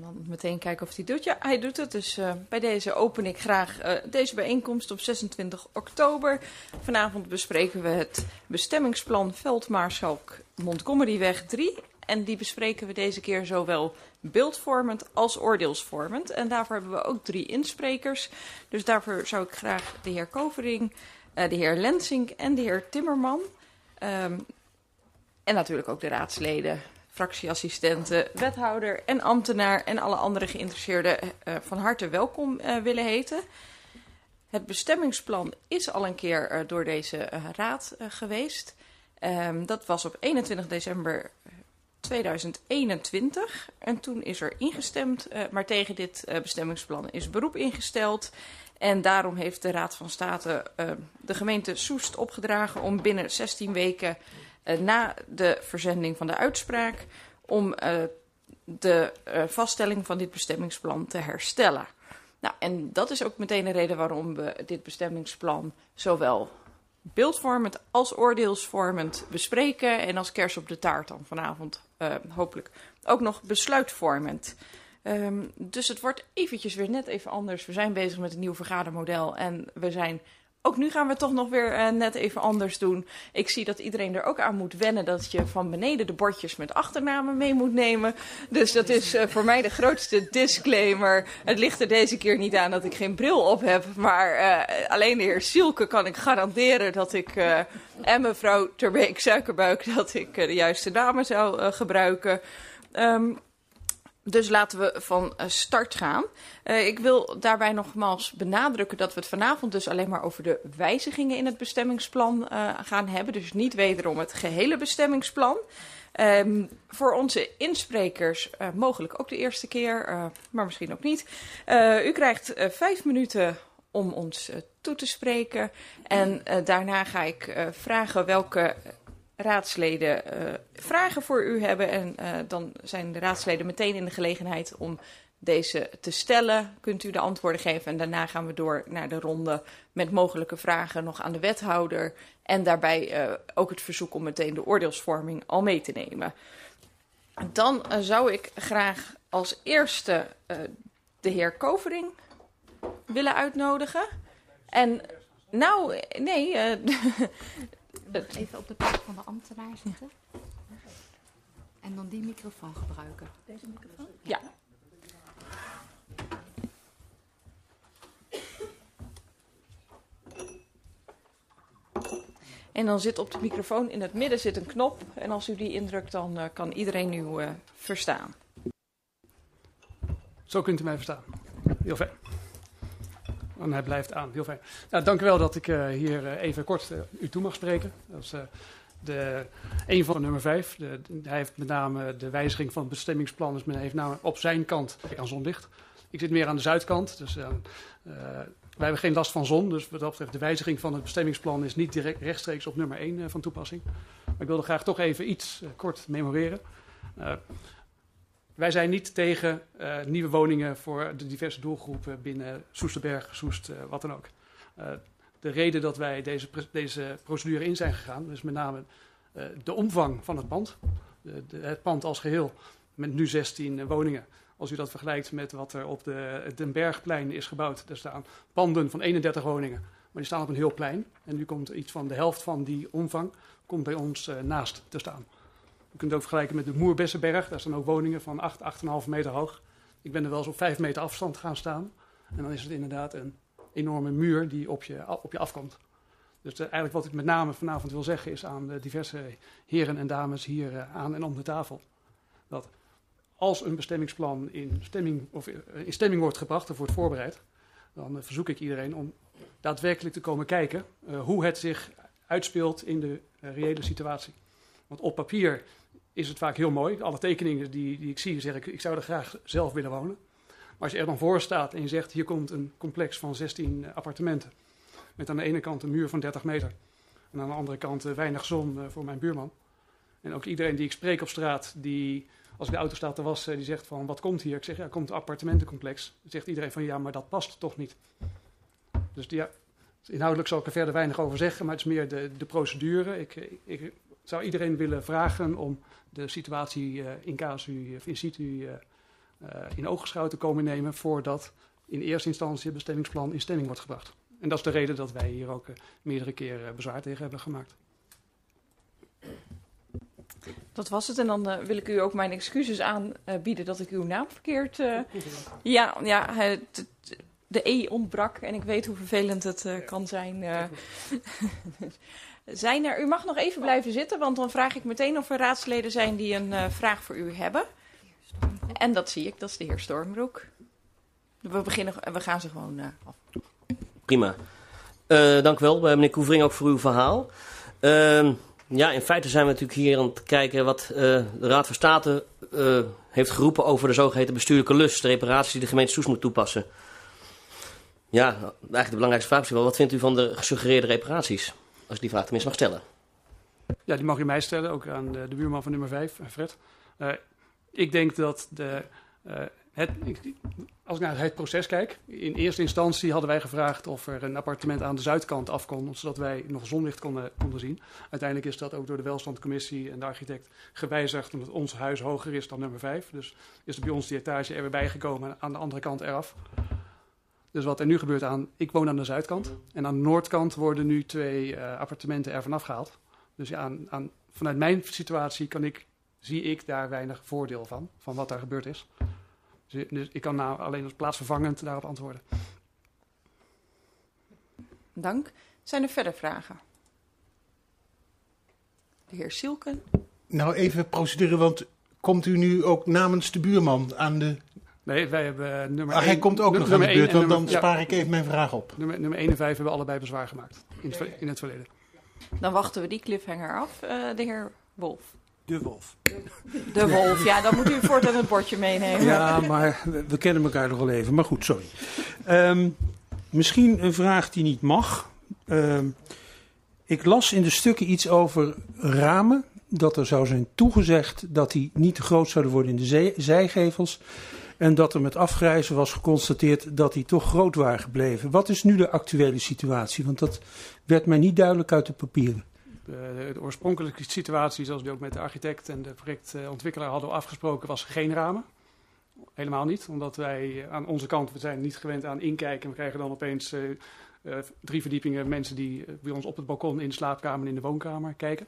dan meteen kijken of hij doet. Ja, hij doet het. Dus uh, bij deze open ik graag uh, deze bijeenkomst op 26 oktober. Vanavond bespreken we het bestemmingsplan Veldmaarschalk Montgomeryweg 3. En die bespreken we deze keer zowel beeldvormend als oordeelsvormend. En daarvoor hebben we ook drie insprekers. Dus daarvoor zou ik graag de heer Kovering, uh, de heer Lensink en de heer Timmerman... Um, en natuurlijk ook de raadsleden fractieassistenten, wethouder en ambtenaar en alle andere geïnteresseerden uh, van harte welkom uh, willen heten. Het bestemmingsplan is al een keer uh, door deze raad geweest. Um, dat was op 21 december 2021 en toen is er ingestemd, maar tegen dit bestemmingsplan is beroep ingesteld. En daarom heeft de Raad van State de gemeente Soest opgedragen om binnen 16 weken na de verzending van de uitspraak om uh, de uh, vaststelling van dit bestemmingsplan te herstellen. Nou, en dat is ook meteen de reden waarom we dit bestemmingsplan zowel beeldvormend als oordeelsvormend bespreken. En als kers op de taart dan vanavond hopelijk ook nog besluitvormend. Um, dus het wordt eventjes weer net even anders. We zijn bezig met een nieuw vergadermodel en we zijn ook nu gaan we toch nog weer uh, net even anders doen. Ik zie dat iedereen er ook aan moet wennen dat je van beneden de bordjes met achternamen mee moet nemen. Dus dat is uh, voor mij de grootste disclaimer. Het ligt er deze keer niet aan dat ik geen bril op heb. Maar uh, alleen de heer Sielke kan ik garanderen dat ik en mevrouw Terbeek Suikerbuik dat ik de juiste namen zou gebruiken. Um, Dus laten we van start gaan. Uh, ik wil daarbij nogmaals benadrukken dat we het vanavond dus alleen maar over de wijzigingen in het bestemmingsplan uh, gaan hebben. Dus niet wederom het gehele bestemmingsplan. Um, voor onze insprekers mogelijk ook de eerste keer, maar misschien ook niet. U krijgt vijf minuten om ons toe te spreken. En daarna ga ik vragen welke raadsleden uh, vragen voor u hebben. En uh, dan zijn de raadsleden meteen in de gelegenheid om deze te stellen. Kunt u de antwoorden geven. En daarna gaan we door naar de ronde met mogelijke vragen nog aan de wethouder. En daarbij uh, ook het verzoek om meteen de oordeelsvorming al mee te nemen. Dan zou ik graag als eerste de heer Kovering willen uitnodigen. En nou, nee, Even op de plek van de ambtenaar zitten. En dan die microfoon gebruiken. Deze microfoon? Ja. En dan zit op de microfoon in het midden zit een knop. En als u die indrukt, dan uh, kan iedereen u uh, verstaan. Zo kunt u mij verstaan. Heel fijn. En hij blijft aan. Heel fijn. Nou, dank u wel dat ik uh, hier uh, even kort uh, u toe mag spreken. Dat is de, een van nummer vijf. Hij heeft met name de wijziging van het bestemmingsplan. Dus men heeft namelijk op zijn kant aan zonlicht. Ik zit meer aan de zuidkant. Dus wij hebben geen last van zon. Dus wat dat betreft de wijziging van het bestemmingsplan is niet direct rechtstreeks op nummer 1 van toepassing. Maar ik wilde graag toch even iets kort memoreren. Wij zijn niet tegen uh, nieuwe woningen voor de diverse doelgroepen binnen Soesterberg, Soest, uh, wat dan ook. Uh, de reden dat wij deze, deze procedure in zijn gegaan, is met name de omvang van het pand. De, het pand als geheel met nu 16 woningen. Als u dat vergelijkt met wat er op de Den Bergplein is gebouwd, daar staan panden van 31 woningen. Maar die staan op een heel plein. En nu komt iets van de helft van die omvang komt bij ons naast te staan. Kunt ook vergelijken met de Moerbessenberg. Daar staan ook woningen van 8, 8,5 meter hoog. Ik ben er wel eens op 5 meter afstand gaan staan. En dan is het inderdaad een enorme muur die op je, op je afkomt. Dus de, eigenlijk wat ik met name vanavond wil zeggen is aan de diverse heren en dames hier uh, aan en om de tafel. Dat als een bestemmingsplan in stemming, of in stemming wordt gebracht of wordt voorbereid, dan verzoek ik iedereen om daadwerkelijk te komen kijken hoe het zich uitspeelt in de reële situatie. Want op papier is het vaak heel mooi. Alle tekeningen die, die ik zie, zeg ik, ik zou er graag zelf willen wonen. Maar als je er dan voor staat en je zegt, hier komt een complex van 16 appartementen. Met aan de ene kant een muur van 30 meter. En aan de andere kant uh, weinig zon uh, voor mijn buurman. En ook iedereen die ik spreek op straat, die als ik de auto staat te wassen, die zegt van, wat komt hier? Ik zeg, ja, komt een appartementencomplex. Dan zegt iedereen van, ja, maar dat past toch niet. Dus ja, inhoudelijk zal ik er verder weinig over zeggen, maar het is meer de, de procedure. Ik, ik, zou iedereen willen vragen om de situatie uh, in casu of in situ eh, in oogschouw te komen nemen voordat in eerste instantie het bestemmingsplan in stemming wordt gebracht. En dat is de reden dat wij hier ook meerdere keren bezwaar tegen hebben gemaakt. Dat was het. En dan uh, wil ik u ook mijn excuses aanbieden dat ik uw naam verkeerd. Uh, ja, ja het, de E ontbrak en ik weet hoe vervelend het uh, kan zijn. zijn er, u mag nog even blijven zitten, want dan vraag ik meteen of er raadsleden zijn die een vraag voor u hebben. En dat zie ik, dat is de heer Stormbroek. We, beginnen, we gaan ze gewoon af. Prima. dank u wel, meneer Koevering, ook voor uw verhaal. Ehm, ja, in feite zijn we natuurlijk hier aan het kijken wat uh, de Raad van State uh, heeft geroepen over de zogeheten bestuurlijke lust, de reparaties die de gemeente Soes moet toepassen. Ja, eigenlijk de belangrijkste vraag is wel, wat vindt u van de gesuggereerde reparaties? Als die vraag tenminste mag stellen. Ja, die mag u mij stellen, ook aan de, buurman van nummer 5, Fred. Uh, ik denk dat de, het, als ik naar het proces kijk, in eerste instantie hadden wij gevraagd of er een appartement aan de zuidkant af kon, zodat wij nog zonlicht konden, konden zien. Uiteindelijk is dat ook door de welstandcommissie en de architect gewijzigd, omdat ons huis hoger is dan nummer 5. Dus is er bij ons die etage er weer bijgekomen aan de andere kant eraf. Dus wat er nu gebeurt aan, ik woon aan de zuidkant en aan de noordkant worden nu twee uh, appartementen er vanaf gehaald. Dus ja, aan, aan, vanuit mijn situatie kan ik, zie ik daar weinig voordeel van, van wat daar gebeurd is. Dus, dus ik kan nou alleen als plaatsvervangend daarop antwoorden. Dank. Zijn er verder vragen? De heer Silken. Nou, even procedure, want komt u nu ook namens de buurman aan de... Nee, wij hebben nummer Ach, hij komt ook nog aan de beurt, want dan spaar ja, ik even mijn vraag op. Nummer, nummer 1 en 5 hebben we allebei bezwaar gemaakt in het, in het verleden. Dan wachten we die cliffhanger af. Uh, de heer Wolf. De Wolf. De Wolf, ja, dan moet u voortaan het bordje meenemen. Ja, maar we, we, kennen elkaar nog wel even. Maar goed, sorry. Um, misschien een vraag die niet mag. Um, ik las in de stukken iets over ramen. Dat er zou zijn toegezegd dat die niet te groot zouden worden in de zijgevels. En dat er met afgrijzen was geconstateerd dat die toch groot waren gebleven. Wat is nu de actuele situatie? Want dat werd mij niet duidelijk uit de papieren. De, de, oorspronkelijke situatie, zoals we ook met de architect en de projectontwikkelaar hadden afgesproken, was geen ramen. Helemaal niet, omdat wij aan onze kant, we zijn niet gewend aan inkijken. We krijgen dan opeens uh, drie verdiepingen mensen die bij ons op het balkon, in de slaapkamer en in de woonkamer kijken.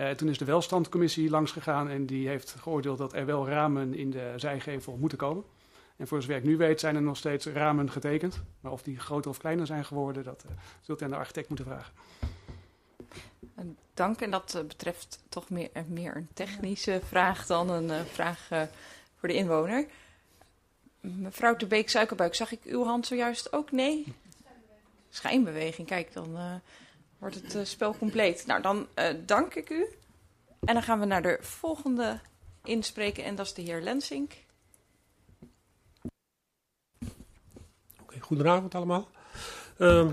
Uh, toen is de welstandcommissie langs gegaan en die heeft geoordeeld dat er wel ramen in de zijgevel moeten komen. En voor zover ik nu weet zijn er nog steeds ramen getekend. Maar of die groter of kleiner zijn geworden, dat zult u aan de architect moeten vragen. Dank. En dat betreft toch meer, meer een technische vraag dan een vraag voor de inwoner. Mevrouw de Beek Suikerbuik, zag ik uw hand zojuist ook? Nee? Schijnbeweging. Kijk, dan wordt het spel compleet. Nou, dan dank ik u. En dan gaan we naar de volgende inspreken en dat is de heer Lensink. Oké, goedenavond allemaal. Uh,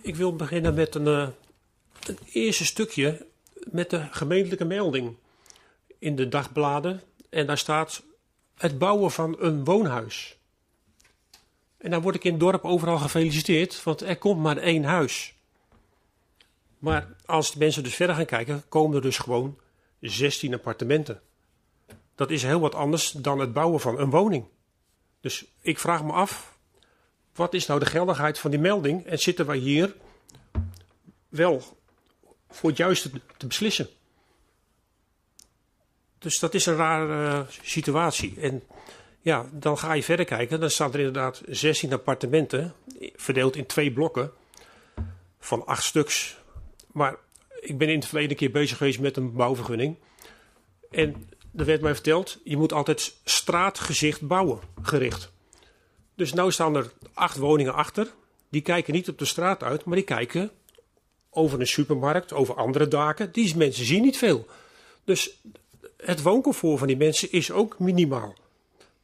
ik wil beginnen met een, uh, een eerste stukje met de gemeentelijke melding in de dagbladen. En daar staat het bouwen van een woonhuis. En dan word ik in het dorp overal gefeliciteerd, want er komt maar één huis. Maar als de mensen dus verder gaan kijken, komen er dus gewoon 16 appartementen. Dat is heel wat anders dan het bouwen van een woning. Dus ik vraag me af, wat is nou de geldigheid van die melding? En zitten wij hier wel voor het juiste te beslissen? Dus dat is een rare uh, situatie. En ja, dan ga je verder kijken. Dan staan er inderdaad 16 appartementen, verdeeld in twee blokken van acht stuks. Maar ik ben in het verleden een keer bezig geweest met een bouwvergunning. En er werd mij verteld, je moet altijd straatgezicht bouwen, gericht. Dus nu staan er acht woningen achter. Die kijken niet op de straat uit, maar die kijken over een supermarkt, over andere daken. Die mensen zien niet veel. Dus het wooncomfort van die mensen is ook minimaal.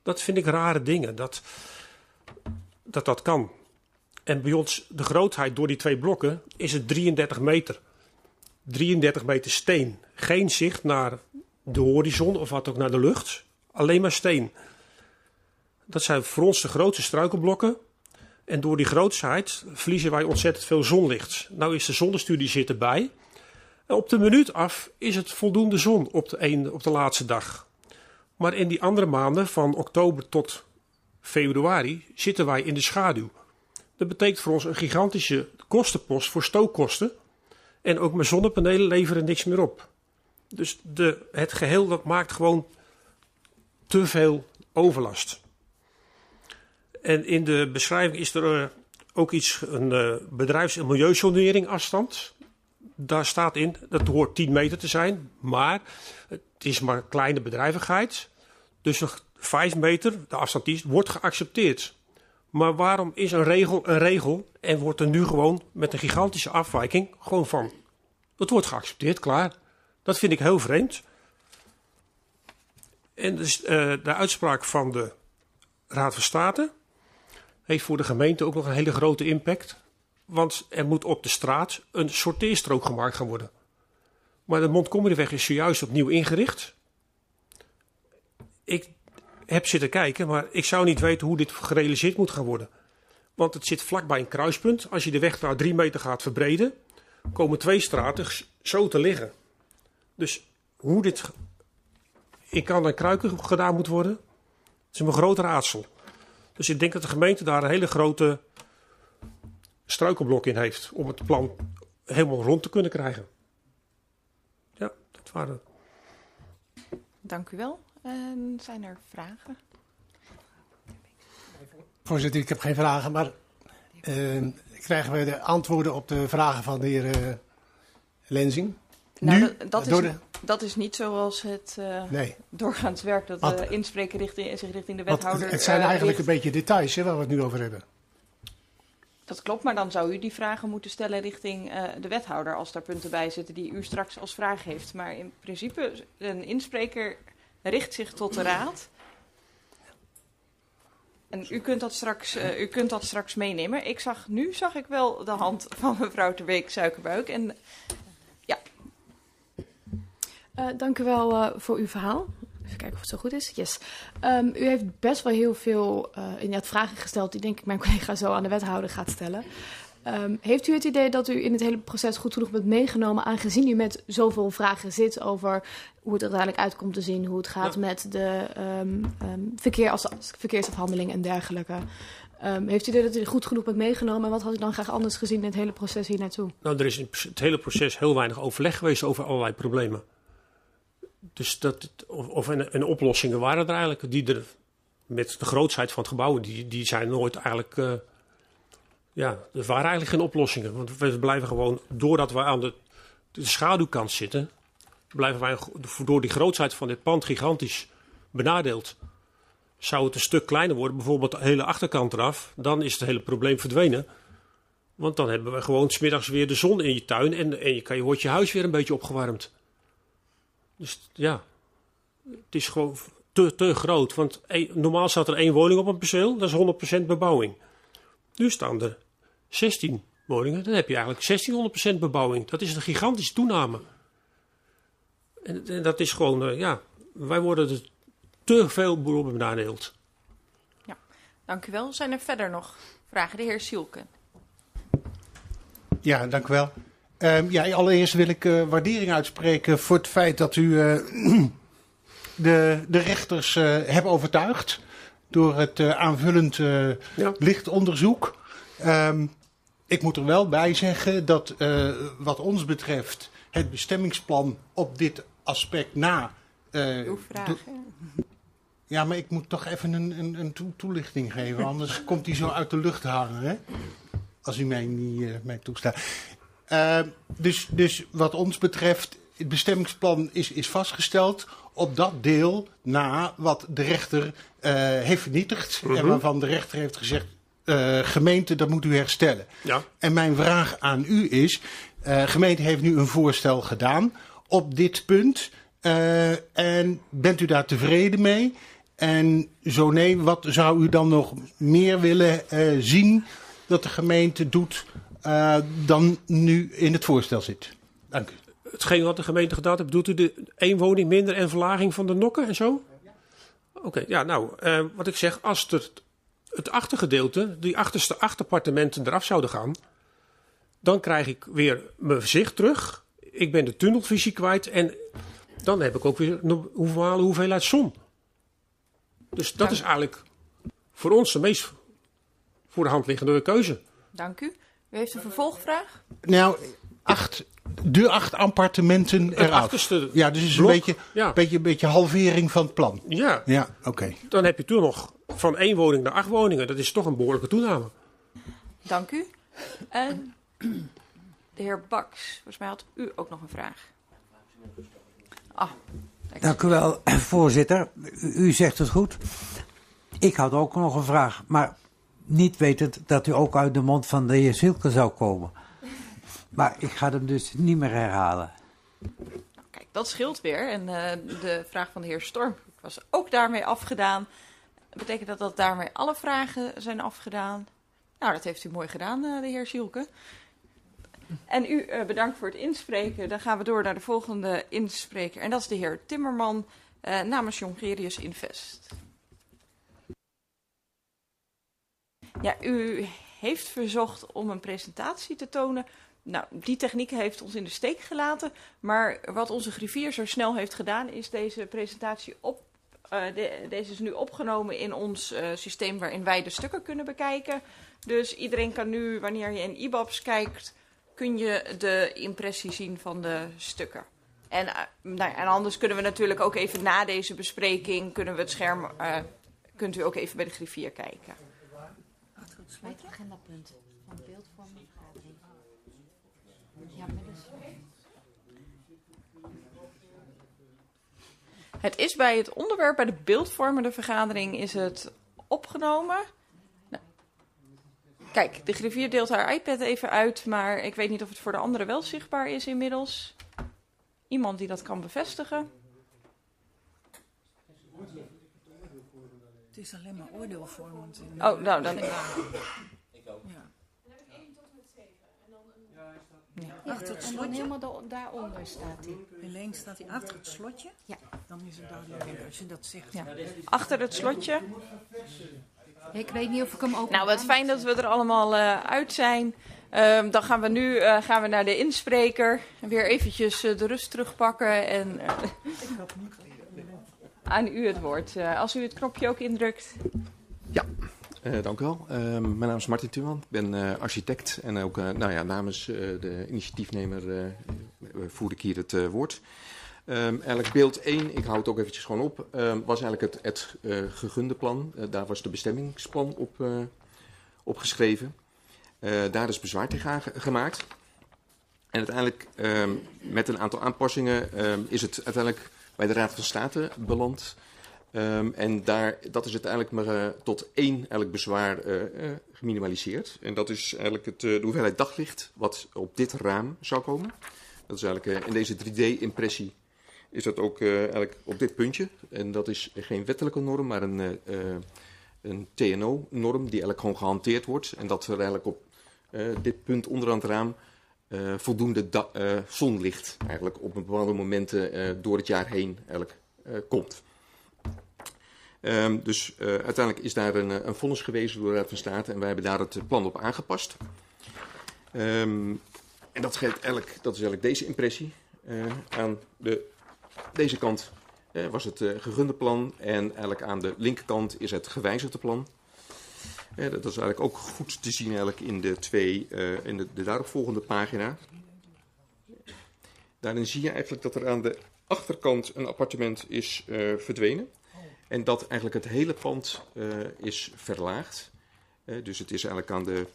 Dat vind ik rare dingen, dat dat, dat kan. En bij ons, de grootheid door die twee blokken, is het 33 meter. 33 meter steen. Geen zicht naar de horizon of wat ook naar de lucht. Alleen maar steen. Dat zijn voor ons de grootste struikelblokken. En door die grootsheid verliezen wij ontzettend veel zonlicht. Nou is de zonnestudie zit erbij. En op de minuut af is het voldoende zon op de, een, op de laatste dag. Maar in die andere maanden, van oktober tot februari, zitten wij in de schaduw. Dat betekent voor ons een gigantische kostenpost voor stookkosten. En ook mijn zonnepanelen leveren niks meer op. Dus de, het geheel dat maakt gewoon te veel overlast. En in de beschrijving is er eh, ook iets, een eh, bedrijfs- en milieuzonering afstand. Daar staat in, dat hoort 10 meter te zijn, maar het is maar kleine bedrijvigheid. Dus nog 5 meter, de afstand die is, wordt geaccepteerd. Maar waarom is een regel een regel en wordt er nu gewoon met een gigantische afwijking gewoon van... Het wordt geaccepteerd, klaar. Dat vind ik heel vreemd. En dus, eh, de uitspraak van de Raad van State heeft voor de gemeente ook nog een hele grote impact. Want er moet op de straat een sorteerstrook gemaakt gaan worden. Maar de Montgomeryweg is zojuist opnieuw ingericht. Ik heb zitten kijken, maar ik zou niet weten hoe dit gerealiseerd moet gaan worden. Want het zit vlakbij een kruispunt. Als je de weg daar drie meter gaat verbreden, komen twee straten zo te liggen. Dus hoe dit in kan en kruiken gedaan moet worden, is een groot raadsel. Dus ik denk dat de gemeente daar een hele grote struikelblok in heeft om het plan helemaal rond te kunnen krijgen. Ja, dat waren. Dank u wel. En zijn er vragen? Voorzitter, ik heb geen vragen, maar eh, krijgen we de antwoorden op de vragen van de heer eh, Lenzing? Nou, Nu? dat, is, de- dat is niet zoals het eh, Nee, doorgaans werkt. Dat Wat? de inspreker richting, zich richting de want wethouder het zijn eh, eigenlijk een beetje details hè, waar we het nu over hebben. Dat klopt, maar dan zou u die vragen moeten stellen richting eh, de wethouder... als daar punten bij zitten die u straks als vraag heeft. Maar in principe, een inspreker richt zich tot de raad... En u kunt dat straks, eh, u kunt dat straks meenemen. Ik zag, nu zag ik wel de hand van mevrouw Ter Beek Suikerbuik. En Eh, dank u wel eh, voor uw verhaal. Even kijken of het zo goed is. Yes. Ehm, u heeft best wel heel veel inderdaad vragen gesteld die denk ik mijn collega zo aan de wethouder gaat stellen. Ehm, heeft u het idee dat u in het hele proces goed genoeg bent meegenomen, aangezien u met zoveel vragen zit over hoe het er uiteindelijk uit komt te zien, hoe het gaat Ja. met de ehm, ehm, verkeer als, verkeersafhandeling en dergelijke? Heeft u het idee dat u goed genoeg bent meegenomen en wat had u dan graag anders gezien in het hele proces hier naartoe? Nou, er is in het hele proces heel weinig overleg geweest over allerlei problemen. Dus dat, of, of en, en oplossingen waren er eigenlijk, die er met de grootsheid van het gebouw, die, die zijn nooit eigenlijk. eh, ja, er waren eigenlijk geen oplossingen. Want we blijven gewoon, doordat we aan de, schaduwkant zitten, blijven wij door die grootsheid van dit pand gigantisch benadeeld. Zou het een stuk kleiner worden, bijvoorbeeld de hele achterkant eraf, dan is het hele probleem verdwenen. Want dan hebben we gewoon smiddags weer de zon in je tuin en, en je, kan, je wordt je huis weer een beetje opgewarmd. Dus ja, het is gewoon te, te groot. Want normaal staat er één woning op een perceel, dat is 100% bebouwing. Nu staan er 16 woningen, dan heb je eigenlijk 1600% bebouwing. Dat is een gigantische toename. En, en dat is gewoon, eh, ja, wij worden er te veel boer op benadeeld. dank u wel. Zijn er verder nog vragen? De heer Sielke. Ja, dank u wel. Ehm, ja, allereerst wil ik eh, waardering uitspreken voor het feit dat u eh, de, de rechters eh hebt overtuigd door het eh, aanvullend eh, Ja. lichtonderzoek. Ehm, ik moet er wel bij zeggen dat eh, wat ons betreft het bestemmingsplan op dit aspect na. eh, Uw vragen. ja, maar ik moet toch even een, een, een toe- toelichting geven, anders komt hij zo uit de lucht hangen, hè? Als u mij niet eh, mij toestaat. Dus, dus wat ons betreft, het bestemmingsplan is, is vastgesteld op dat deel na wat de rechter eh, heeft vernietigd. En waarvan de rechter heeft gezegd, eh, gemeente, dat moet u herstellen. Ja. En mijn vraag aan u is: eh gemeente heeft nu een voorstel gedaan op dit punt. eh, en bent u daar tevreden mee? En zo nee, wat zou u dan nog meer willen zien dat de gemeente doet dan nu in het voorstel zit? Dank u. Hetgeen wat de gemeente gedaan heeft, doet u de één woning minder en verlaging van de nokken en zo? Oké, ja, nou, wat ik zeg, als het, het achtergedeelte, die achterste acht appartementen eraf zouden gaan, dan krijg ik weer mijn zicht terug. Ik ben de tunnelvisie kwijt en dan heb ik ook weer een normale hoeveelheid zon. Dus dat is eigenlijk voor ons de meest voor de hand liggende keuze. Dank u. U heeft een vervolgvraag? Nou, acht, de acht appartementen Het eraf. achterste Ja, dus is een beetje, ja. beetje, beetje halvering van het plan. Ja, Ja, oké. dan heb je toen nog van één woning naar acht woningen. Dat is toch een behoorlijke toename. Dank u. En de heer Baks, volgens mij had u ook nog een vraag. Ah, Dank u wel, voorzitter. U, u zegt het goed. Ik had ook nog een vraag, maar niet wetend dat u ook uit de mond van de heer Silke zou komen. Maar ik ga hem dus niet meer herhalen. Kijk, dat scheelt weer. En eh, de vraag van de heer Storm was ook daarmee afgedaan. Betekent dat dat daarmee alle vragen zijn afgedaan. Nou, dat heeft u mooi gedaan, eh, de heer Zielke. En u eh, bedankt voor het inspreken. Dan gaan we door naar de volgende inspreker. En dat is de heer Timmerman eh, namens Jongerius Invest. Ja, u heeft verzocht om een presentatie te tonen. Nou, die techniek heeft ons in de steek gelaten. Maar wat onze griffier zo snel heeft gedaan, is deze presentatie op. eh, de- deze is nu opgenomen in ons eh, systeem waarin wij de stukken kunnen bekijken. Dus iedereen kan nu, wanneer je in IBABS kijkt, kun je de impressie zien van de stukken. En, eh, nou en anders kunnen we natuurlijk ook even na deze bespreking, kunnen we het scherm, kunt u ook even bij de griffier kijken. Het agendapunt van beeldvorming vergadering. Ja, maar dus... Het is bij het onderwerp, bij de beeldvormende vergadering, is het opgenomen. Nou, kijk, de griffier deelt haar iPad even uit, maar ik weet niet of het voor de anderen wel zichtbaar is inmiddels. Iemand die dat kan bevestigen. Het is alleen maar oordeelvormend. Oh, nou dan. Ja. Ja, Achter het en slotje. helemaal da- daaronder staat hij. Alleen staat hij achter het slotje. Ja. Dan is het duidelijk als je dat zegt. Ja. Achter het slotje. Ik weet niet of ik hem ook... Nou, wat fijn dat we er allemaal eh, uit zijn. Ehm, dan gaan we nu eh, gaan we naar de inspreker. Weer eventjes eh, de rust terugpakken. En eh, aan u het woord. Eh, als u het knopje ook indrukt. Eh, dank u wel. Eh, mijn naam is Martin Tuman. Ik ben eh, architect en ook nou ja, namens de initiatiefnemer voer ik hier het woord. Ehm, eigenlijk beeld 1, ik hou het ook eventjes gewoon op, ehm, was eigenlijk het, het gegunde plan. Daar was de bestemmingsplan op, opgeschreven. Daar is bezwaar tegen gemaakt. En uiteindelijk ehm, met een aantal aanpassingen is het uiteindelijk bij de Raad van State beland. Ehm, en daar, dat is uiteindelijk maar eh, tot één eigenlijk bezwaar eh, eh, geminimaliseerd. En dat is eigenlijk het, de hoeveelheid daglicht wat op dit raam zou komen. Dat is eigenlijk in deze 3D-impressie is dat ook eigenlijk op dit puntje. En dat is geen wettelijke norm, maar een, een TNO-norm die eigenlijk gewoon gehanteerd wordt. En dat er eigenlijk op dit punt onderaan het raam voldoende zonlicht eigenlijk op bepaalde momenten door het jaar heen eigenlijk komt. Ehm, dus eh, uiteindelijk is daar een, eh, een vonnis gewezen door de Raad van State en wij hebben daar het eh, plan op aangepast. Ehm, en dat, geeft eigenlijk, dat is eigenlijk deze impressie. Aan de, deze kant was het gegunde plan en eigenlijk aan de linkerkant is het gewijzigde plan. Dat is eigenlijk ook goed te zien eigenlijk in de, twee, in de, de daaropvolgende pagina. Daarin zie je eigenlijk dat er aan de achterkant een appartement is eh, verdwenen. En dat eigenlijk het hele pand eh, is verlaagd. Eh, dus het is eigenlijk aan de,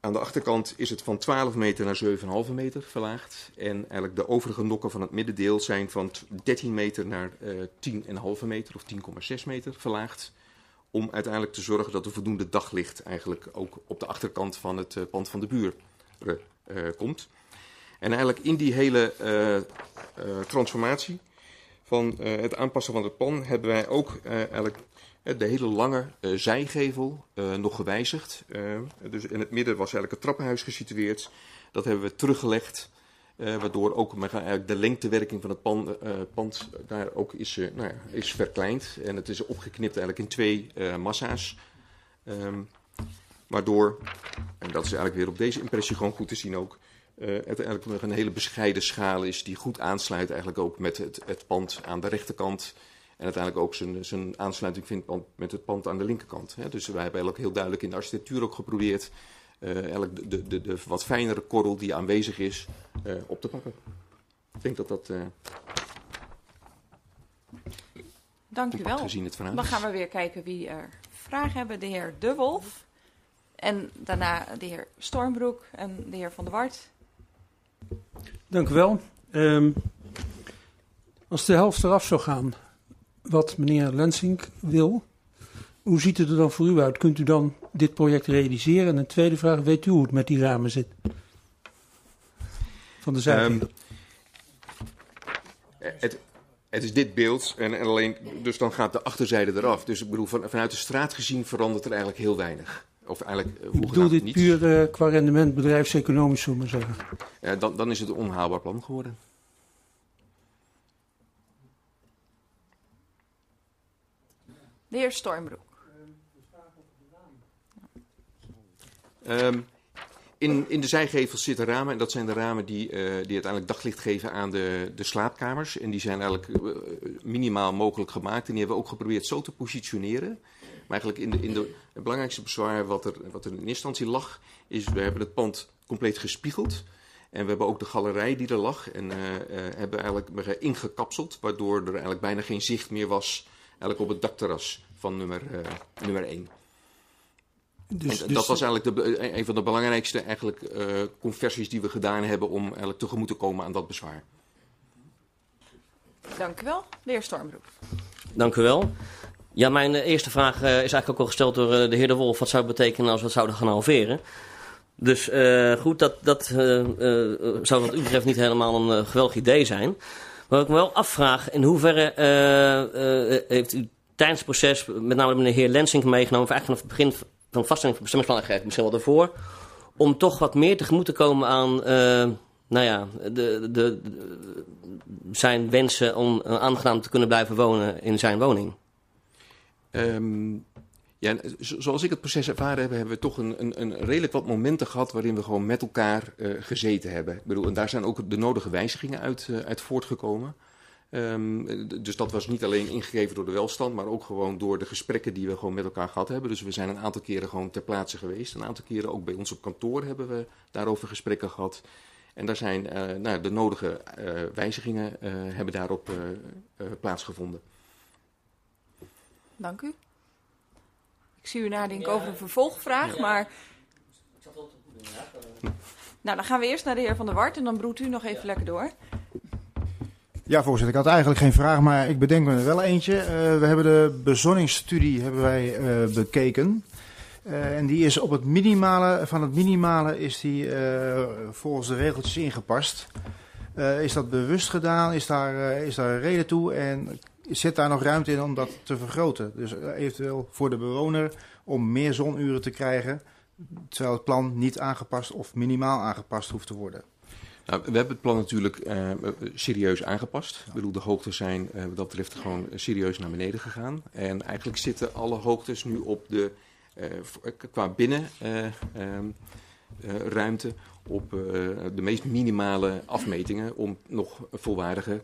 aan de achterkant is het van 12 meter naar 7,5 meter verlaagd. En eigenlijk de overige nokken van het middendeel zijn van t- 13 meter naar eh 10,5 meter of 10,6 meter verlaagd. Om uiteindelijk te zorgen dat er voldoende daglicht eigenlijk ook op de achterkant van het pand van de eh, komt. En eigenlijk in die hele transformatie van eh, het aanpassen van het plan hebben wij ook eh, eigenlijk eh, de hele lange eh, zijgevel eh, nog gewijzigd. Eh, dus in het midden was eigenlijk het trappenhuis gesitueerd. Dat hebben we teruggelegd. eh, waardoor ook de lengtewerking van het pan, eh, pand daar ook is, eh, nou ja, is verkleind. En het is opgeknipt eigenlijk in twee eh, massa's. Ehm, waardoor, en dat is eigenlijk weer op deze impressie gewoon goed te zien ook, eh, het eigenlijk nog een hele bescheiden schaal is die goed aansluit eigenlijk ook met het, het pand aan de rechterkant. En uiteindelijk ook zijn, zijn aansluiting vindt met het pand aan de linkerkant. Hè. Dus wij hebben eigenlijk heel duidelijk in de architectuur ook geprobeerd uh, eigenlijk de, de, de, wat fijnere korrel die aanwezig is uh, op te pakken. Ik denk dat dat. Uh, Dank u wel. Gezien het Dan gaan we weer kijken wie er vragen hebben. De heer De Wolf. En daarna de heer Stormbroek en de heer Van der Wart. Dank u wel. Um, als de helft eraf zou gaan, wat meneer Lensing wil, hoe ziet het er dan voor u uit? Kunt u dan dit project realiseren? En een tweede vraag, weet u hoe het met die ramen zit? Van de zijde. Um, het, het is dit beeld en, en, alleen, dus dan gaat de achterzijde eraf. Dus ik bedoel, van, vanuit de straat gezien verandert er eigenlijk heel weinig. Of eigenlijk, uh, ik bedoel dit niet. puur uh, qua rendement bedrijfseconomisch, zullen we maar zeggen. Uh, dan, dan is het een onhaalbaar plan geworden. De heer Stormbroek. Um, in, in de zijgevels zitten ramen en dat zijn de ramen die, uh, die uiteindelijk daglicht geven aan de, de slaapkamers. En die zijn eigenlijk uh, minimaal mogelijk gemaakt en die hebben we ook geprobeerd zo te positioneren. Maar eigenlijk in de, in de, het belangrijkste bezwaar wat er, wat er in eerste instantie lag, is we hebben het pand compleet gespiegeld. En we hebben ook de galerij die er lag en uh, hebben eigenlijk ingekapseld, waardoor er eigenlijk bijna geen zicht meer was eigenlijk op het dakterras van nummer, nummer 1. Dus, dus, dat was eigenlijk de, een van de belangrijkste eigenlijk, uh, conversies die we gedaan hebben om eigenlijk tegemoet te komen aan dat bezwaar. Dank u wel. De heer Stormbroek. Dank u wel. Ja, mijn uh, eerste vraag uh, is eigenlijk ook al gesteld door de heer De Wolf. Wat zou het betekenen als we het zouden gaan halveren? Dus goed, dat, dat zou wat u betreft niet helemaal een geweldig idee zijn. Maar ik me wel afvraag, in hoeverre heeft u tijdens het proces, met name meneer heer Lensing meegenomen, of eigenlijk vanaf het begin van vaststelling van bestemmingsplan misschien wel daarvoor, om toch wat meer tegemoet te komen aan, nou ja, de, de, de, zijn wensen om aangenaam te kunnen blijven wonen in zijn woning? Um, ja, zoals ik het proces ervaren heb, hebben we toch een, een, een redelijk wat momenten gehad waarin we gewoon met elkaar uh, gezeten hebben. Ik bedoel, en daar zijn ook de nodige wijzigingen uit, uh, uit voortgekomen. Um, dus dat was niet alleen ingegeven door de welstand, maar ook gewoon door de gesprekken die we gewoon met elkaar gehad hebben. Dus we zijn een aantal keren gewoon ter plaatse geweest. Een aantal keren ook bij ons op kantoor hebben we daarover gesprekken gehad. En daar zijn uh, nou, de nodige wijzigingen hebben daarop plaatsgevonden. Dank u. Ik zie u nadenken over een vervolgvraag, ja. maar... Ik zat goed inderdaad. Nou, dan gaan we eerst naar de heer Van der Wart en dan broedt u nog even lekker door. Ja, voorzitter. Ik had eigenlijk geen vraag, maar ik bedenk me er wel eentje. Uh, we hebben de bezonningsstudie hebben wij uh, bekeken. Uh, en die is op het minimale, van het minimale is die volgens de regeltjes ingepast. is dat bewust gedaan? Is daar, is daar een reden toe? En zit daar nog ruimte in om dat te vergroten? Dus eventueel voor de bewoner om meer zonuren te krijgen, terwijl het plan niet aangepast of minimaal aangepast hoeft te worden. Nou, we hebben het plan natuurlijk uh, serieus aangepast. Ik bedoel, de hoogtes zijn uh, wat dat betreft gewoon serieus naar beneden gegaan. En eigenlijk zitten alle hoogtes nu op de, qua binnenruimte op de meest minimale afmetingen om nog volwaardige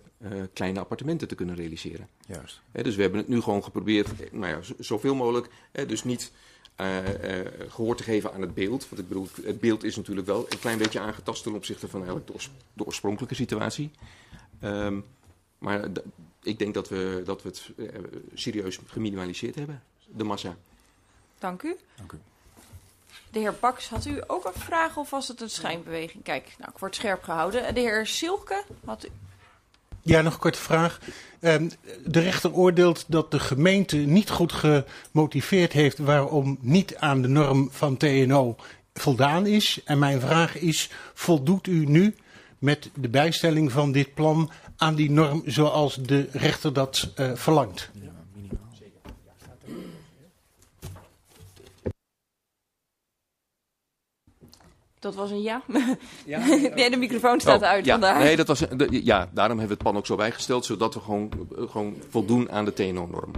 kleine appartementen te kunnen realiseren. Juist. dus we hebben het nu gewoon geprobeerd, nou ja, zoveel mogelijk, dus niet uh, uh, gehoor te geven aan het beeld. Want ik bedoel, het beeld is natuurlijk wel een klein beetje aangetast ten opzichte van eigenlijk de, oors de oorspronkelijke situatie. Um, maar ik denk dat we, dat we het uh, serieus geminimaliseerd hebben, de massa. Dank u. Dank u. De heer Baks, had u ook een vraag of was het een schijnbeweging? Kijk, nou, ik word scherp gehouden. De heer Silke, had u... Ja, nog een korte vraag. Um, de rechter oordeelt dat de gemeente niet goed gemotiveerd heeft waarom niet aan de norm van TNO voldaan is. En mijn vraag is, voldoet u nu met de bijstelling van dit plan aan die norm zoals de rechter dat uh, verlangt? Ja. Dat was een ja. ja, ja. de microfoon staat oh, uit ja. vandaar. Nee, dat was, de, ja, daarom hebben we het plan ook zo bijgesteld, zodat we gewoon, gewoon voldoen aan de TNO-norm.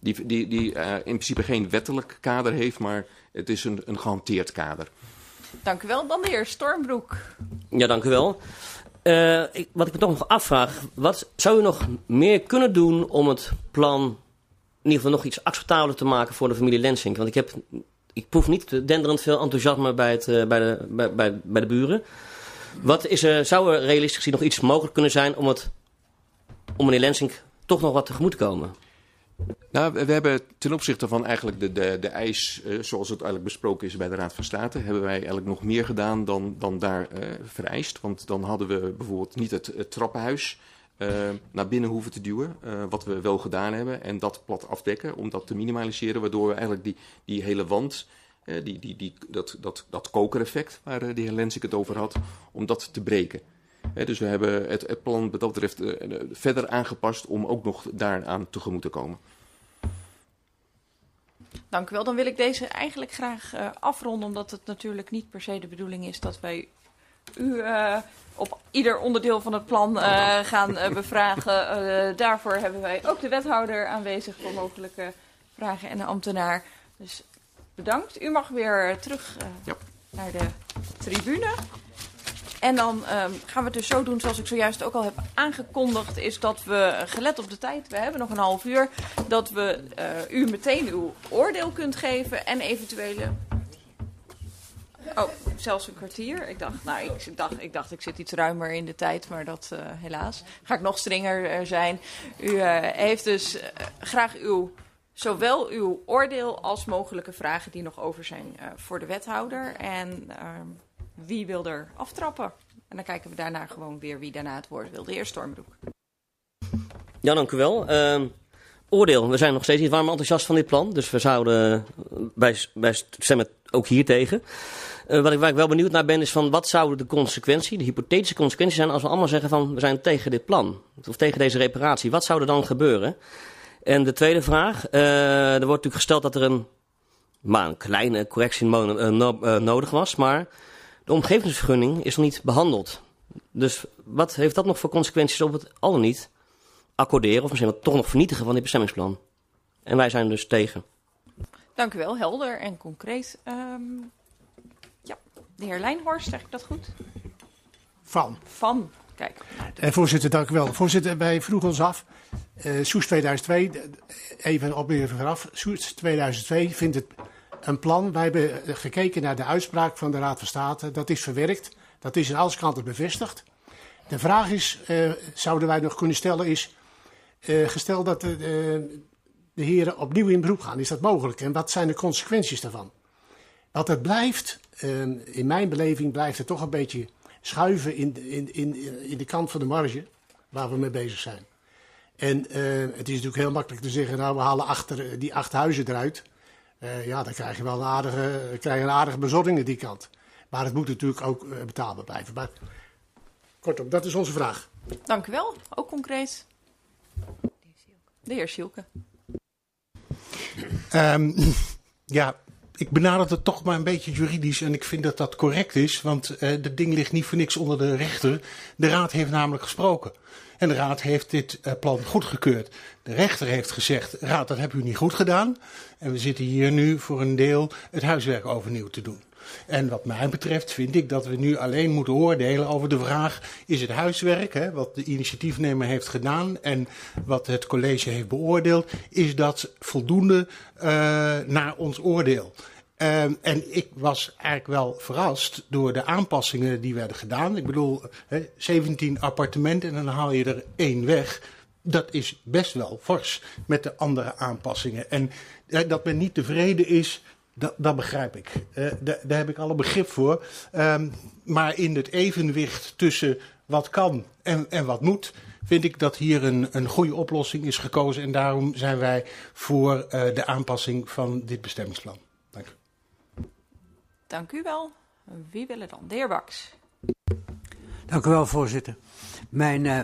Die, die, die uh, in principe geen wettelijk kader heeft, maar het is een, een gehanteerd kader. Dank u wel. Dan de heer Stormbroek. Ja, dank u wel. Eh, ik, wat ik me toch nog afvraag, wat zou u nog meer kunnen doen om het plan in ieder geval nog iets acceptabeler te maken voor de familie Lensink? Want ik, heb, ik proef niet denderend veel enthousiasme bij, het, eh, bij, de, bij, bij, bij de buren. Wat is er, zou er realistisch gezien nog iets mogelijk kunnen zijn om, het, om meneer Lensink toch nog wat tegemoet te komen? Nou, we hebben ten opzichte van eigenlijk de, de, de eis, eh, zoals het eigenlijk besproken is bij de Raad van State, hebben wij eigenlijk nog meer gedaan dan, dan daar eh, vereist. Want dan hadden we bijvoorbeeld niet het, trappenhuis eh, naar binnen hoeven te duwen, eh, wat we wel gedaan hebben, en dat plat afdekken om dat te minimaliseren, waardoor we eigenlijk die, die hele wand, eh, die, die, die, dat, dat, dat kokereffect waar eh, de heer Lensik het over had, om dat te breken. Dus we hebben het, het plan wat dat betreft eh, eh, verder aangepast om ook nog daaraan tegemoet te komen. Dank u wel. Dan wil ik deze eigenlijk graag eh, afronden, omdat het natuurlijk niet per se de bedoeling is dat wij u eh, op ieder onderdeel van het plan eh, gaan eh, bevragen. Daarvoor hebben wij ook de wethouder aanwezig voor mogelijke vragen en een ambtenaar. Dus bedankt. U mag weer terug Ja. naar de tribune. En dan ehm, gaan we het dus zo doen, zoals ik zojuist ook al heb aangekondigd, is dat we, gelet op de tijd, we hebben nog een half uur, dat we u meteen uw oordeel kunt geven en eventuele... Oh, zelfs een kwartier. Ik dacht, nou, ik dacht, ik dacht, ik zit iets ruimer in de tijd, maar dat eh, helaas. Ga ik nog strenger eh, zijn. U eh, heeft dus graag uw, zowel uw oordeel als mogelijke vragen die nog over zijn voor de wethouder. En ehm, wie wil er aftrappen? En dan kijken we daarna gewoon weer wie daarna het woord wil. De heer Stormbroek. Ja, dank u wel. Ehm, oordeel. We zijn nog steeds niet warm enthousiast van dit plan. Dus we zouden eh, bij, bij stemmen ook hier tegen. Eh, wat ik, waar ik wel benieuwd naar ben is van wat zouden de consequentie, de hypothetische consequenties zijn als we allemaal zeggen van we zijn tegen dit plan. Of tegen deze reparatie. Wat zou er dan gebeuren? En de tweede vraag. eh, er wordt natuurlijk gesteld dat er een, maar een kleine correctie nodig was. Maar de omgevingsvergunning is nog niet behandeld. Dus wat heeft dat nog voor consequenties op het al niet accorderen of misschien wel toch nog vernietigen van dit bestemmingsplan? En wij zijn dus tegen. Dank u wel, helder en concreet. Ehm, ja, de heer Lijnhorst, zeg ik dat goed? Van. Van, kijk. Eh, voorzitter, dank u wel. Voorzitter, wij vroegen ons af. eh Soes 2002, d- even op even vooraf. Soes 2002 vindt het een plan. Wij hebben eh, gekeken naar de uitspraak van de Raad van State. Dat is verwerkt. Dat is in alle kanten bevestigd. De vraag is, eh, zouden wij nog kunnen stellen, is... eh, gesteld dat de, eh, de heren opnieuw in beroep gaan, is dat mogelijk? En wat zijn de consequenties daarvan? Want het blijft, eh, in mijn beleving, blijft het toch een beetje schuiven in, in, in, in de kant van de marge waar we mee bezig zijn. En het is natuurlijk heel makkelijk te zeggen, nou we halen achter, die acht huizen eruit. Ja, dan krijg je wel een aardige, krijg een aardige bezorging die kant. Maar het moet natuurlijk ook betaalbaar blijven. Maar kortom, dat is onze vraag. Dank u wel, ook concreet. De heer. Ehm, ja, ik benader het toch maar een beetje juridisch en ik vind dat dat correct is, want eh dat ding ligt niet voor niks onder de rechter. De raad heeft namelijk gesproken. En de raad heeft dit eh, plan goedgekeurd. De rechter heeft gezegd, raad, dat hebben u niet goed gedaan. En we zitten hier nu voor een deel het huiswerk overnieuw te doen. En wat mij betreft vind ik dat we nu alleen moeten oordelen over de vraag: is het huiswerk, hè, wat de initiatiefnemer heeft gedaan en wat het college heeft beoordeeld, is dat voldoende uh, naar ons oordeel? Uh, en ik was eigenlijk wel verrast door de aanpassingen die werden gedaan. Ik bedoel, hè, 17 appartementen en dan haal je er één weg. Dat is best wel fors met de andere aanpassingen. En dat men niet tevreden is, dat, dat begrijp ik. Uh, daar, daar heb ik alle begrip voor. Um, maar in het evenwicht tussen wat kan en, en wat moet, vind ik dat hier een, een goede oplossing is gekozen. En daarom zijn wij voor uh, de aanpassing van dit bestemmingsplan. Dank u. Dank u wel. Wie wil het dan? De heer Baks. Dank u wel, voorzitter. Mijn uh,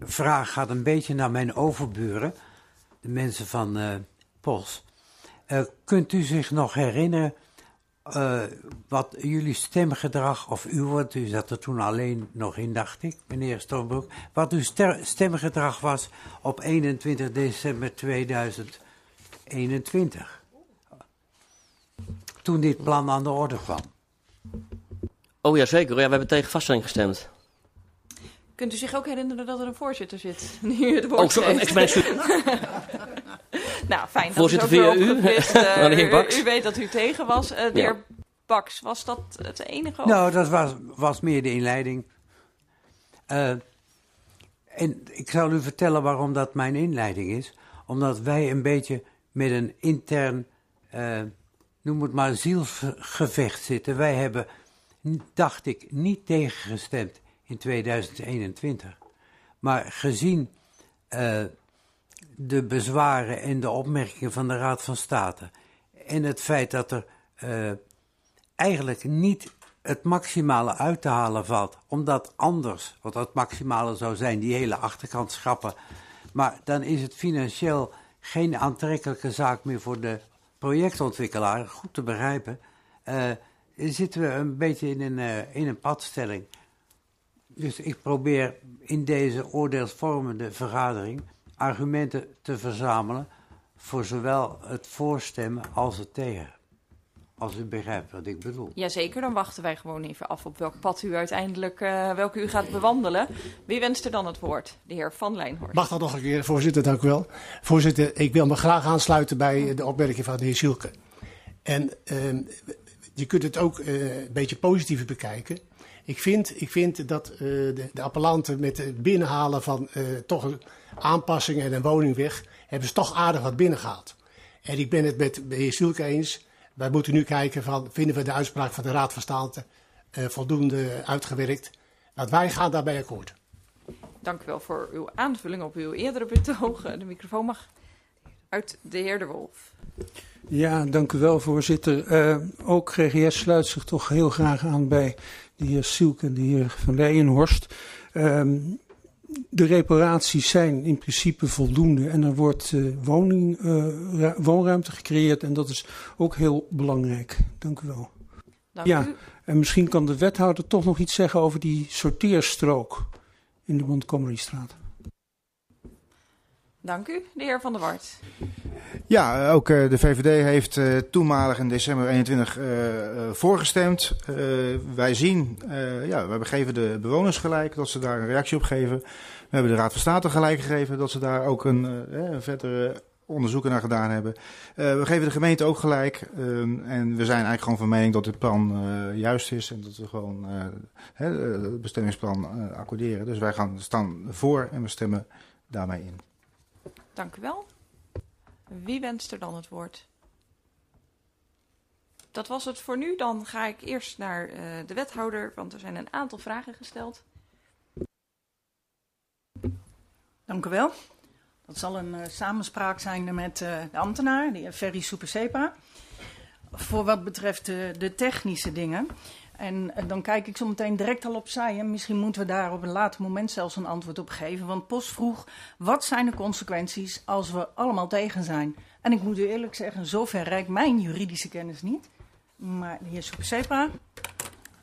vraag gaat een beetje naar mijn overburen, de mensen van uh, Pos. Uh, kunt u zich nog herinneren uh, wat jullie stemgedrag, of u, want u zat er toen alleen nog in, dacht ik, meneer Stormbroek, wat uw stemgedrag was op 21 december 2021? Toen dit plan aan de orde kwam. Oh ja, zeker. Ja, we hebben tegen vaststelling gestemd. Kunt u zich ook herinneren dat er een voorzitter zit? Nu het woord Oh, excuus. nou, fijn. Dat Voorzitter via u. Eh, u-. U, weet dat u tegen was. Eh, de Ja. heer Baks, was dat het enige? Nou, dat was, was meer de inleiding. Eh, en ik zal u vertellen waarom dat mijn inleiding is. Omdat wij een beetje met een intern, eh, noem het maar, zielsgevecht zitten. Wij hebben, dacht ik, niet tegengestemd in 2021. Maar gezien eh, de bezwaren en de opmerkingen van de Raad van State... en het feit dat er eh, eigenlijk niet het maximale uit te halen valt. Omdat anders, wat het maximale zou zijn, die hele achterkant schrappen. Maar dan is het financieel geen aantrekkelijke zaak meer voor de projectontwikkelaar. Goed te begrijpen. Eh, zitten we een beetje in een, eh, in een padstelling. Dus ik probeer in deze oordeelsvormende vergadering argumenten te verzamelen voor zowel het voorstemmen als het tegen. Als u begrijpt wat ik bedoel. Jazeker, dan wachten wij gewoon even af op welk pad u uiteindelijk, eh, welke u gaat bewandelen. Wie wenst er dan het woord? De heer Van Lijnhorst. Mag dat nog een keer, voorzitter, dank u wel. Voorzitter, ik wil me graag aansluiten bij de opmerking van de heer Zielke. En ehm, je kunt het ook eh, een beetje positiever bekijken. Ik vind, ik vind dat eh, de, de appellanten met het binnenhalen van eh, toch een aanpassing en een woningweg, hebben ze toch aardig wat binnengehaald. En ik ben het met de heer Zielke eens. Wij moeten nu kijken van, vinden we de uitspraak van de Raad van State eh, voldoende uitgewerkt. Want wij gaan daarbij akkoord. Dank u wel voor uw aanvulling op uw eerdere betoog. De microfoon mag uit de heer De Wolf. Ja, dank u wel, voorzitter. Eh, ook GGS sluit zich toch heel graag aan bij de heer Sielk en de heer Van Leijenhorst. Ehm, de reparaties zijn in principe voldoende en er wordt eh, woning, eh, ru- woonruimte gecreëerd en dat is ook heel belangrijk. Dank u wel. Dank ja, u. en misschien kan de wethouder toch nog iets zeggen over die sorteerstrook in de Montgomerystraat. Dank u, de heer Van der Wart. Ja, ook eh, de VVD heeft eh, toenmalig in december 21 eh, voorgestemd. Wij zien, ja, we geven de bewoners gelijk dat ze daar een reactie op geven. We hebben de Raad van State gelijk gegeven dat ze daar ook een, een verdere onderzoeken naar gedaan hebben. We geven de gemeente ook gelijk. ehm, en we zijn eigenlijk gewoon van mening dat dit plan juist is en dat we gewoon het bestemmingsplan accorderen. Dus wij gaan staan voor en we stemmen daarmee in. Dank u wel. Wie wenst er dan het woord? Dat was het voor nu. Dan ga ik eerst naar eh, de wethouder, want er zijn een aantal vragen gesteld. Dank u wel. Dat zal een eh, samenspraak zijn met eh, de ambtenaar, de heer Ferry Supersepa. Voor wat betreft de technische dingen. En eh, dan kijk ik zo meteen direct al opzij. En misschien moeten we daar op een later moment zelfs een antwoord op geven. Want Post vroeg, wat zijn de consequenties als we allemaal tegen zijn? En ik moet u eerlijk zeggen, zover reikt mijn juridische kennis niet. Maar de heer Supersepa,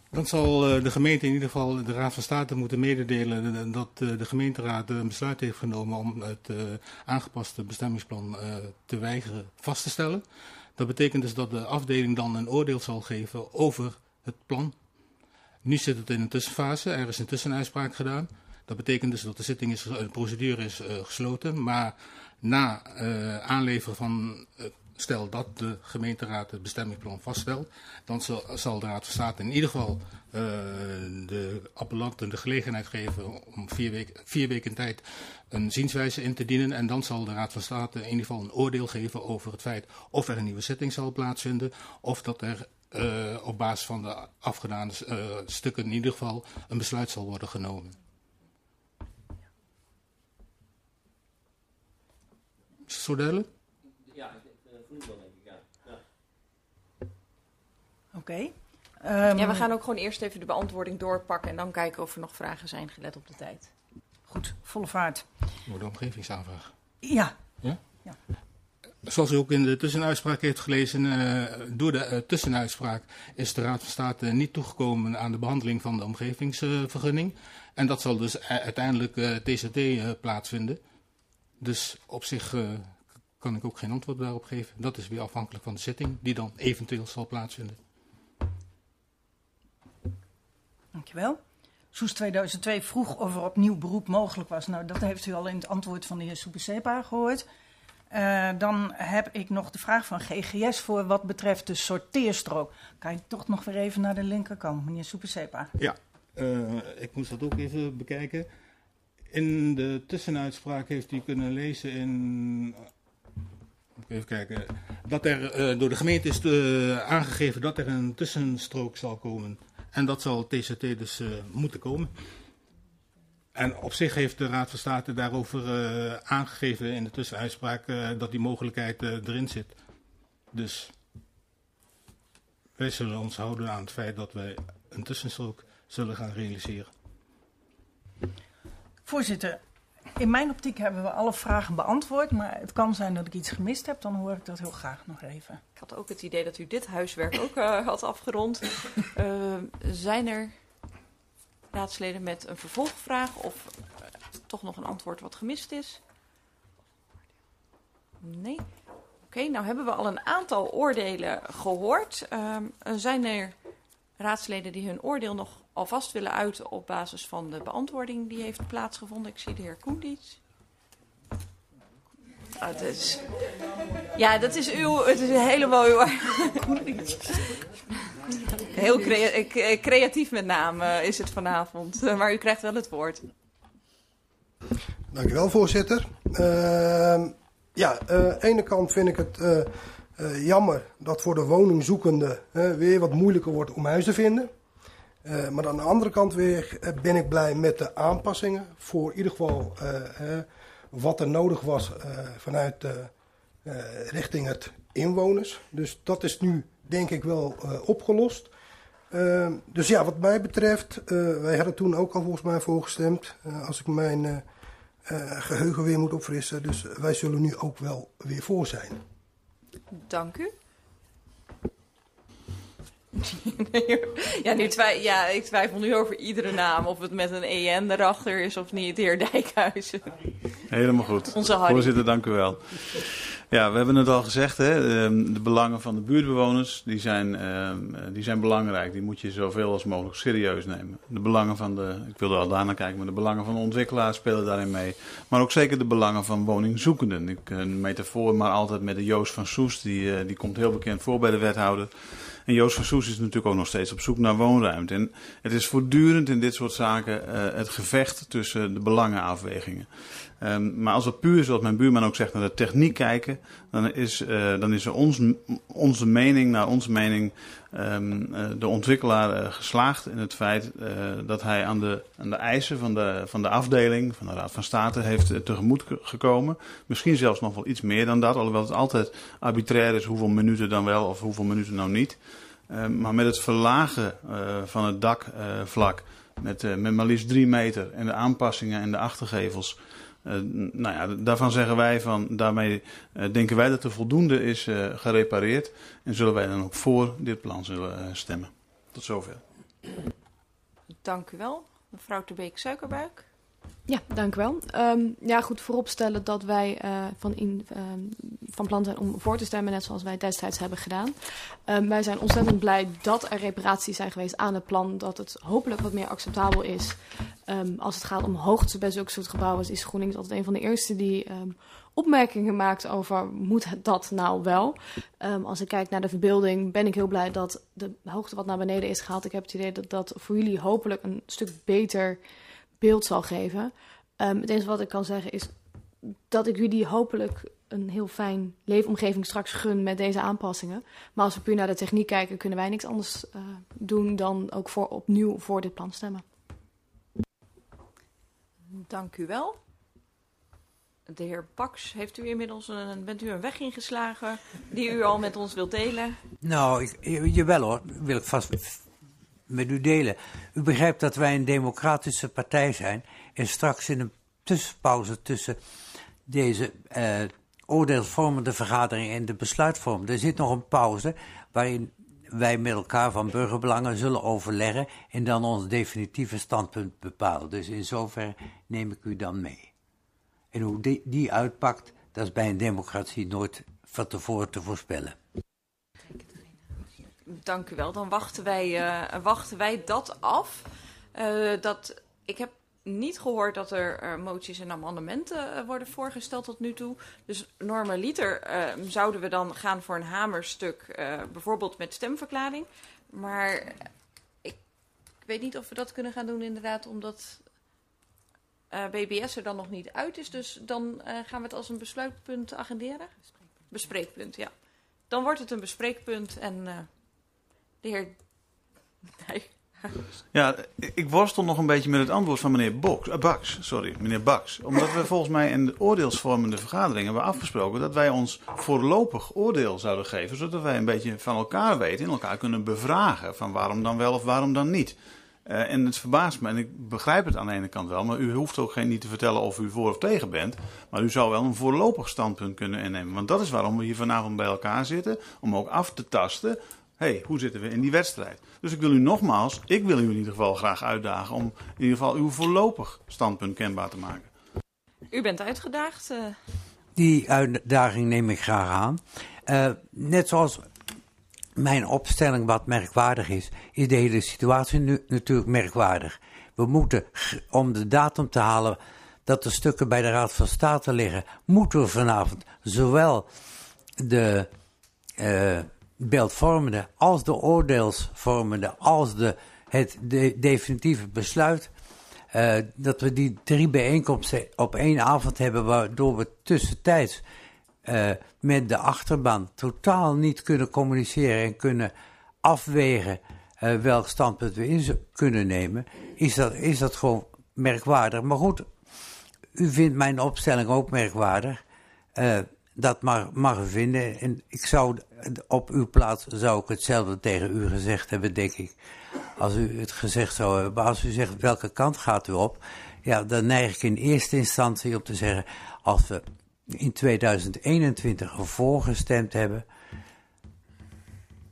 Dan zal eh, de gemeente in ieder geval de Raad van State moeten mededelen dat eh, de gemeenteraad een besluit heeft genomen om het aangepaste bestemmingsplan te weigeren vast te stellen. Dat betekent dus dat de afdeling dan een oordeel zal geven over het plan. Nu zit het in een tussenfase, er is een tussenuitspraak gedaan. Dat betekent dus dat de zitting is, de procedure is eh, gesloten, maar na eh, aanleveren van stel dat de gemeenteraad het bestemmingsplan vaststelt, dan zal, zal de Raad van State in ieder geval eh, de appellanten de gelegenheid geven om vier weken tijd een zienswijze in te dienen. En dan zal de Raad van State in ieder geval een oordeel geven over het feit of er een nieuwe zitting zal plaatsvinden, of dat er eh, op basis van de afgedane eh, stukken in ieder geval een besluit zal worden genomen. Is het zo duidelijk? Ja, nu wel denk ik, ja. ja. oké. Ehm, ja, we gaan ook gewoon eerst even de beantwoording doorpakken en dan kijken of er nog vragen zijn gelet op de tijd. Goed, volle vaart. Voor de omgevingsaanvraag. Ja. Ja? Ja. Zoals u ook in de tussenuitspraak heeft gelezen, eh, door de eh, tussenuitspraak is de Raad van State niet toegekomen aan de behandeling van de omgevingsvergunning. en dat zal dus uiteindelijk eh, TCT eh, plaatsvinden. Dus op zich eh, kan ik ook geen antwoord daarop geven. Dat is weer afhankelijk van de zitting die dan eventueel zal plaatsvinden. Dankjewel. Soes 2002 vroeg of er opnieuw beroep mogelijk was. Nou, dat heeft u al in het antwoord van de heer Soepesepa gehoord. Uh, dan heb ik nog de vraag van GGS voor wat betreft de sorteerstrook. Kan je toch nog weer even naar de linkerkant, meneer Soepesepa? Ja, uh, ik moest dat ook even bekijken. In de tussenuitspraak heeft u kunnen lezen in. Even kijken. Dat er uh, door de gemeente is aangegeven dat er een tussenstrook zal komen. En dat zal TCT dus moeten komen. En op zich heeft de Raad van State daarover uh, aangegeven in de tussenuitspraak uh, dat die mogelijkheid uh, erin zit. Dus wij zullen ons houden aan het feit dat wij een tussenstrook zullen gaan realiseren. Voorzitter, in mijn optiek hebben we alle vragen beantwoord, maar het kan zijn dat ik iets gemist heb, dan hoor ik dat heel graag nog even. Ik had ook het idee dat u dit huiswerk ook had afgerond. zijn er raadsleden met een vervolgvraag of uh, toch nog een antwoord wat gemist is? Nee. Oké, nou hebben we al een aantal oordelen gehoord. Um, zijn er raadsleden die hun oordeel nog alvast willen uiten op basis van de beantwoording die heeft plaatsgevonden? Ik zie de heer Koendits. Dat is... Ja, dat is uw. Het is helemaal uw. Heel crea creatief met name is het vanavond. Maar u krijgt wel het woord. Dank u wel, voorzitter. Uh, ja, aan de ene kant vind ik het jammer dat voor de woningzoekende weer wat moeilijker wordt om huis te vinden. maar aan de andere kant weer ben ik blij met de aanpassingen. Voor in ieder geval wat er nodig was vanuit richting het inwoners. Dus dat is nu denk ik wel opgelost. Uh, dus ja, wat mij betreft, uh, wij hadden toen ook al volgens mij voorgestemd, uh, als ik mijn geheugen weer moet opfrissen. Dus wij zullen nu ook wel weer voor zijn. Dank u. ja, nu ja, ik twijfel nu over iedere naam, of het met een EN erachter is of niet, de heer Dijkhuizen. Helemaal goed. Onze Harry. Voorzitter, dank u wel. Ja, we hebben het al gezegd, hè? de belangen van de buurtbewoners die zijn, die zijn belangrijk. Die moet je zoveel als mogelijk serieus nemen. De belangen van de, ik wilde al daarna kijken, maar de belangen van de ontwikkelaars spelen daarin mee. Maar ook zeker de belangen van woningzoekenden. Ik, een metafoor, maar altijd met de Joost van Soest, die, die komt heel bekend voor bij de wethouder. En Joost van Soes is natuurlijk ook nog steeds op zoek naar woonruimte. En het is voortdurend in dit soort zaken uh, het gevecht tussen de belangenafwegingen. Um, maar als we puur, zoals mijn buurman ook zegt, naar de techniek kijken, dan is, uh, dan is er ons, onze mening, naar onze mening, um, uh, de ontwikkelaar geslaagd in het feit dat hij aan de, aan de eisen van de, van de afdeling, van de Raad van State, heeft tegemoet gekomen. Misschien zelfs nog wel iets meer dan dat, alhoewel het altijd arbitrair is hoeveel minuten dan wel of hoeveel minuten nou niet. Um, maar met het verlagen van het dakvlak met, met maar liefst drie meter en de aanpassingen en de achtergevels. Nou ja, daarvan zeggen wij van, daarmee denken wij dat er voldoende is gerepareerd. En zullen wij dan ook voor dit plan zullen stemmen. Tot zover. Dank u wel. Mevrouw Beek Suikerbuik. Ja, dank u wel. Um, ja, goed vooropstellen dat wij uh, van, in, uh, van plan zijn om voor te stemmen, net zoals wij destijds hebben gedaan. Um, wij zijn ontzettend blij dat er reparaties zijn geweest aan het plan, dat het hopelijk wat meer acceptabel is. Um, als het gaat om hoogte bij zulke soort gebouwen, is GroenLinks altijd een van de eerste die opmerkingen maakt over moet dat nou wel. als ik kijk naar de verbeelding, ben ik heel blij dat de hoogte wat naar beneden is gehaald. Ik heb het idee dat dat voor jullie hopelijk een stuk beter beeld zal geven. Um, het enige wat ik kan zeggen is dat ik jullie hopelijk een heel fijn leefomgeving straks gun met deze aanpassingen. Maar als we puur naar de techniek kijken, kunnen wij niks anders uh, doen dan ook voor, opnieuw voor dit plan stemmen. Dank u wel. De heer Baks, heeft u inmiddels een, bent u een weg ingeslagen die u al met ons wilt delen? Nou, ik, jawel hoor, wil ik vast met u delen. U begrijpt dat wij een democratische partij zijn en straks in een tussenpauze tussen deze uh, oordeelsvormende vergadering en de besluitvorm. Er zit nog een pauze waarin wij met elkaar van burgerbelangen zullen overleggen en dan ons definitieve standpunt bepalen. Dus in zover neem ik u dan mee. En hoe die uitpakt, dat is bij een democratie nooit van tevoren te voorspellen. Dank u wel. Dan wachten wij, uh, wachten wij dat af. Eh, dat, ik heb niet gehoord dat er eh, moties en amendementen eh, worden voorgesteld tot nu toe. Dus normaliter eh, zouden we dan gaan voor een hamerstuk, eh, bijvoorbeeld met stemverklaring. Maar ik, ik weet niet of we dat kunnen gaan doen inderdaad, omdat eh, BBS er dan nog niet uit is. Dus dan eh, gaan we het als een besluitpunt agenderen. Bespreekpunt, ja. Dan wordt het een bespreekpunt en eh, de heer... Ja, ik worstel nog een beetje met het antwoord van meneer Box, eh, Bax. Sorry, meneer Bax. Omdat we volgens mij in de oordeelsvormende vergadering hebben afgesproken dat wij ons voorlopig oordeel zouden geven, zodat wij een beetje van elkaar weten en elkaar kunnen bevragen van waarom dan wel of waarom dan niet. Eh, en het verbaast me, en ik begrijp het aan de ene kant wel, maar u hoeft ook geen niet te vertellen of u voor of tegen bent. Maar u zou wel een voorlopig standpunt kunnen innemen. Want dat is waarom we hier vanavond bij elkaar zitten, om ook af te tasten hey, hoe zitten we in die wedstrijd? Dus ik wil u nogmaals, ik wil u in ieder geval graag uitdagen om in ieder geval uw voorlopig standpunt kenbaar te maken. U bent uitgedaagd. eh. Die uitdaging neem ik graag aan. Eh, net zoals mijn opstelling wat merkwaardig is, is de hele situatie nu natuurlijk merkwaardig. We moeten, om de datum te halen dat de stukken bij de Raad van State liggen, moeten we vanavond zowel de eh, beeldvormende als de oordeelsvormende als de, het de, definitieve besluit eh, dat we die drie bijeenkomsten op één avond hebben, waardoor we tussentijds eh, met de achterban totaal niet kunnen communiceren en kunnen afwegen eh, welk standpunt we in kunnen nemen, is dat, is dat gewoon merkwaardig. Maar goed, u vindt mijn opstelling ook merkwaardig. Dat mag, mag u vinden. En ik zou op uw plaats zou ik hetzelfde tegen u gezegd hebben, denk ik. Als u het gezegd zou hebben. Maar als u zegt welke kant gaat u op, ja, dan neig ik in eerste instantie om te zeggen, als we in 2021 ervoor gestemd hebben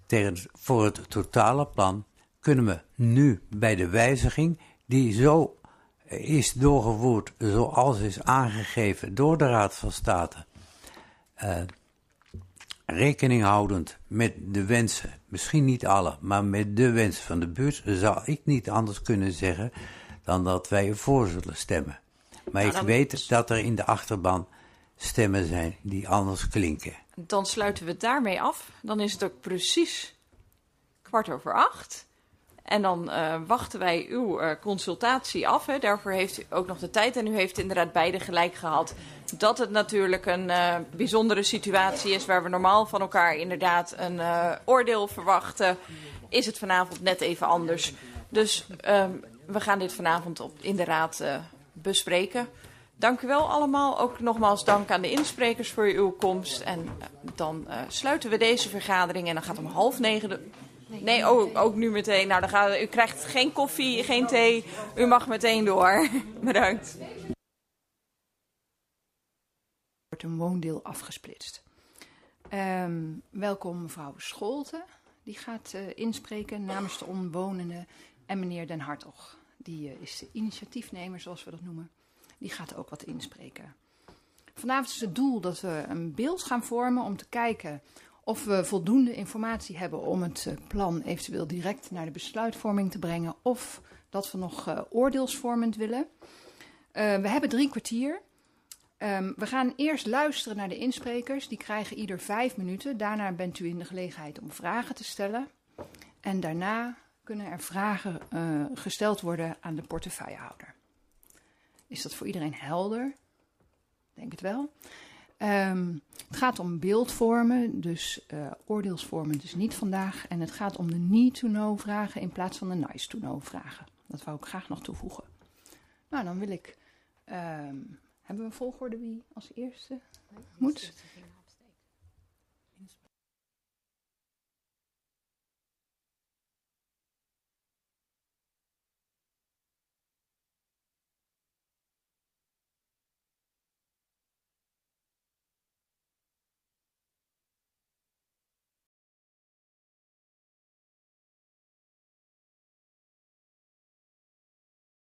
tegen, voor het totale plan, kunnen we nu bij de wijziging, die zo is doorgevoerd zoals is aangegeven door de Raad van State, eh, rekening houdend met de wensen, misschien niet alle, maar met de wensen van de buurt, zou ik niet anders kunnen zeggen dan dat wij ervoor zullen stemmen. Maar Nou, ik weet dat er in de achterban stemmen zijn die anders klinken. Dan sluiten we het daarmee af. Dan is het ook precies kwart over acht. En dan eh, wachten wij uw eh, consultatie af. Hè. Daarvoor heeft u ook nog de tijd. En u heeft inderdaad beide gelijk gehad. Dat het natuurlijk een eh, bijzondere situatie is. Waar we normaal van elkaar inderdaad een oordeel verwachten. Is het vanavond net even anders. Dus ehm, we gaan dit vanavond op, in de raad bespreken. Dank u wel allemaal. Ook nogmaals dank aan de insprekers voor uw komst. En dan sluiten we deze vergadering. En dan gaat om half negen de... Nee, ook, ook nu meteen. Nou, dan gaat, u krijgt geen koffie, geen thee. U mag meteen door. Bedankt. wordt een woondeel afgesplitst. Ehm, welkom mevrouw Scholten. Die gaat eh, inspreken namens de omwonenden. En meneer Den Hartog. Die eh, is de initiatiefnemer, zoals we dat noemen. Die gaat ook wat inspreken. Vanavond is het doel dat we een beeld gaan vormen om te kijken of we voldoende informatie hebben om het eh, plan eventueel direct naar de besluitvorming te brengen. Of dat we nog eh, oordeelsvormend willen. Eh, we hebben drie kwartier. Ehm, we gaan eerst luisteren naar de insprekers. Die krijgen ieder vijf minuten. Daarna bent u in de gelegenheid om vragen te stellen. En daarna kunnen er vragen gesteld worden aan de portefeuillehouder. Is dat voor iedereen helder? Denk het wel. Ehm, het gaat om beeldvormen, dus eh, oordeelsvormen, dus niet vandaag. En het gaat om de need-to-know vragen in plaats van de nice-to-know vragen. Dat wou ik graag nog toevoegen. Nou, dan wil ik. ehm, hebben we een volgorde wie als eerste moet?